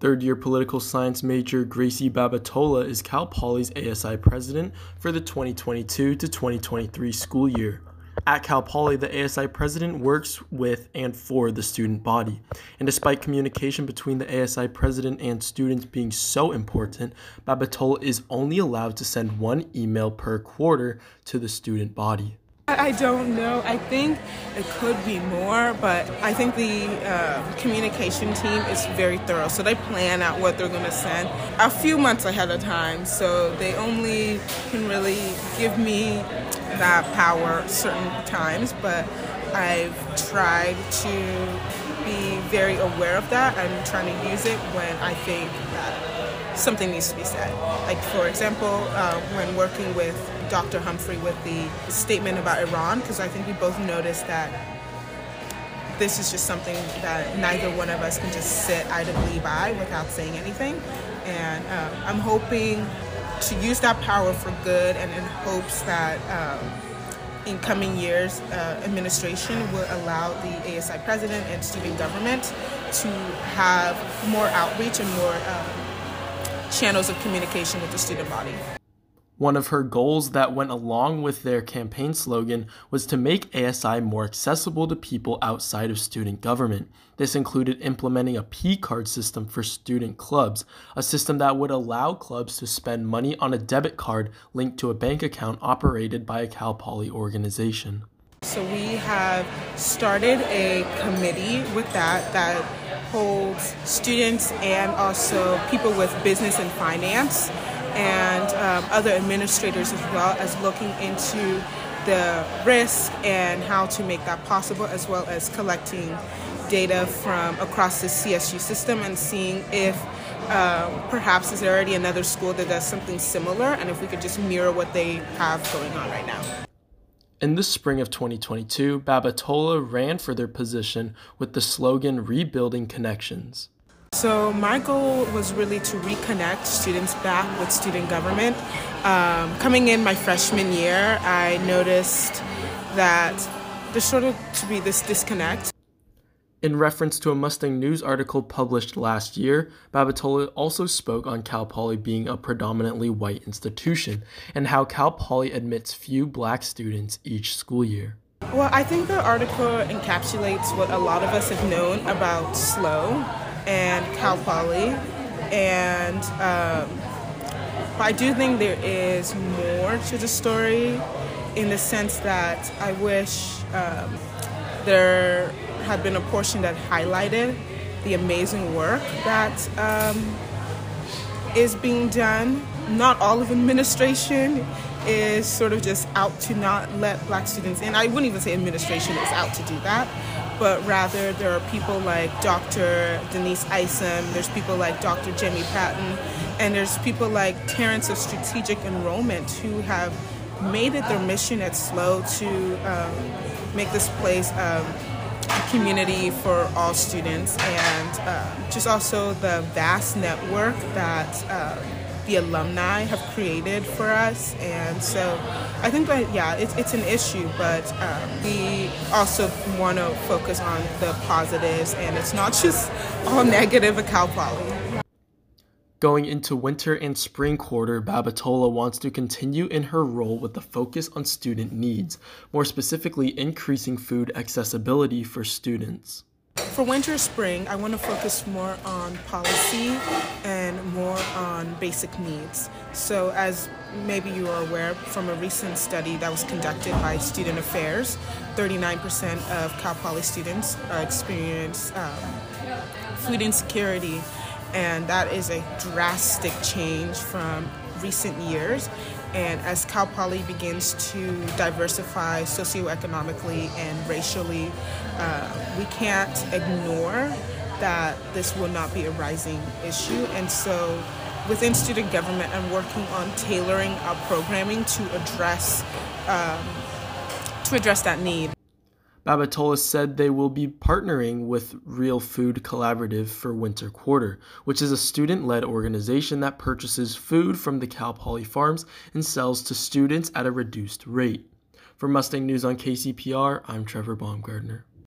Third year political science major Gracie Babatola is Cal Poly's ASI president for the 2022 to 2023 school year. At Cal Poly, the ASI president works with and for the student body. And despite communication between the ASI president and students being so important, Babatola is only allowed to send one email per quarter to the student body. I don't know. I think it could be more, but I think the uh, communication team is very thorough. So they plan out what they're going to send a few months ahead of time. So they only can really give me that power certain times, but I've tried to be very aware of that and trying to use it when I think that something needs to be said. Like, for example, uh, when working with Dr. Humphrey with the statement about Iran because I think we both noticed that this is just something that neither one of us can just sit idly by without saying anything. And um, I'm hoping to use that power for good and in hopes that um, in coming years, uh, administration will allow the ASI president and student government to have more outreach and more um, channels of communication with the student body. One of her goals that went along with their campaign slogan was to make ASI more accessible to people outside of student government. This included implementing a P card system for student clubs, a system that would allow clubs to spend money on a debit card linked to a bank account operated by a Cal Poly organization. So we have started a committee with that that holds students and also people with business and finance and um, other administrators as well as looking into the risk and how to make that possible, as well as collecting data from across the CSU system and seeing if um, perhaps is there already another school that does something similar, and if we could just mirror what they have going on right now. In the spring of 2022, Babatola ran for their position with the slogan Rebuilding Connections. So my goal was really to reconnect students back with student government. Um, coming in my freshman year, I noticed that there started to be this disconnect. In reference to a Mustang News article published last year, Babatola also spoke on Cal Poly being a predominantly white institution and how Cal Poly admits few black students each school year. Well, I think the article encapsulates what a lot of us have known about SLO and Cal Poly, and um, I do think there is more to the story in the sense that I wish um, there had been a portion that highlighted the amazing work that um, is being done. Not all of administration is sort of just out to not let black students in. I wouldn't even say administration is out to do that but rather there are people like Dr. Denise Isom, there's people like Dr. Jimmy Patton, and there's people like Terrence of Strategic Enrollment who have made it their mission at SLO to um, make this place um, community for all students and uh, just also the vast network that uh, the alumni have created for us. And so I think that, yeah, it's, it's an issue, but um, we also want to focus on the positives and it's not just all negative at Cal Poly. Going into winter and spring quarter, Babatola wants to continue in her role with the focus on student needs, more specifically increasing food accessibility for students. For winter spring, I want to focus more on policy and more on basic needs. So, as maybe you are aware from a recent study that was conducted by Student Affairs, 39% of Cal Poly students experience um, food insecurity, and that is a drastic change from recent years. And as Cal Poly begins to diversify socioeconomically and racially, uh, we can't ignore that this will not be a rising issue. And so within student government, I'm working on tailoring our programming to address um, to address that need. Babatola said they will be partnering with Real Food Collaborative for Winter Quarter, which is a student led organization that purchases food from the Cal Poly farms and sells to students at a reduced rate. For Mustang News on KCPR, I'm Trevor Baumgardner.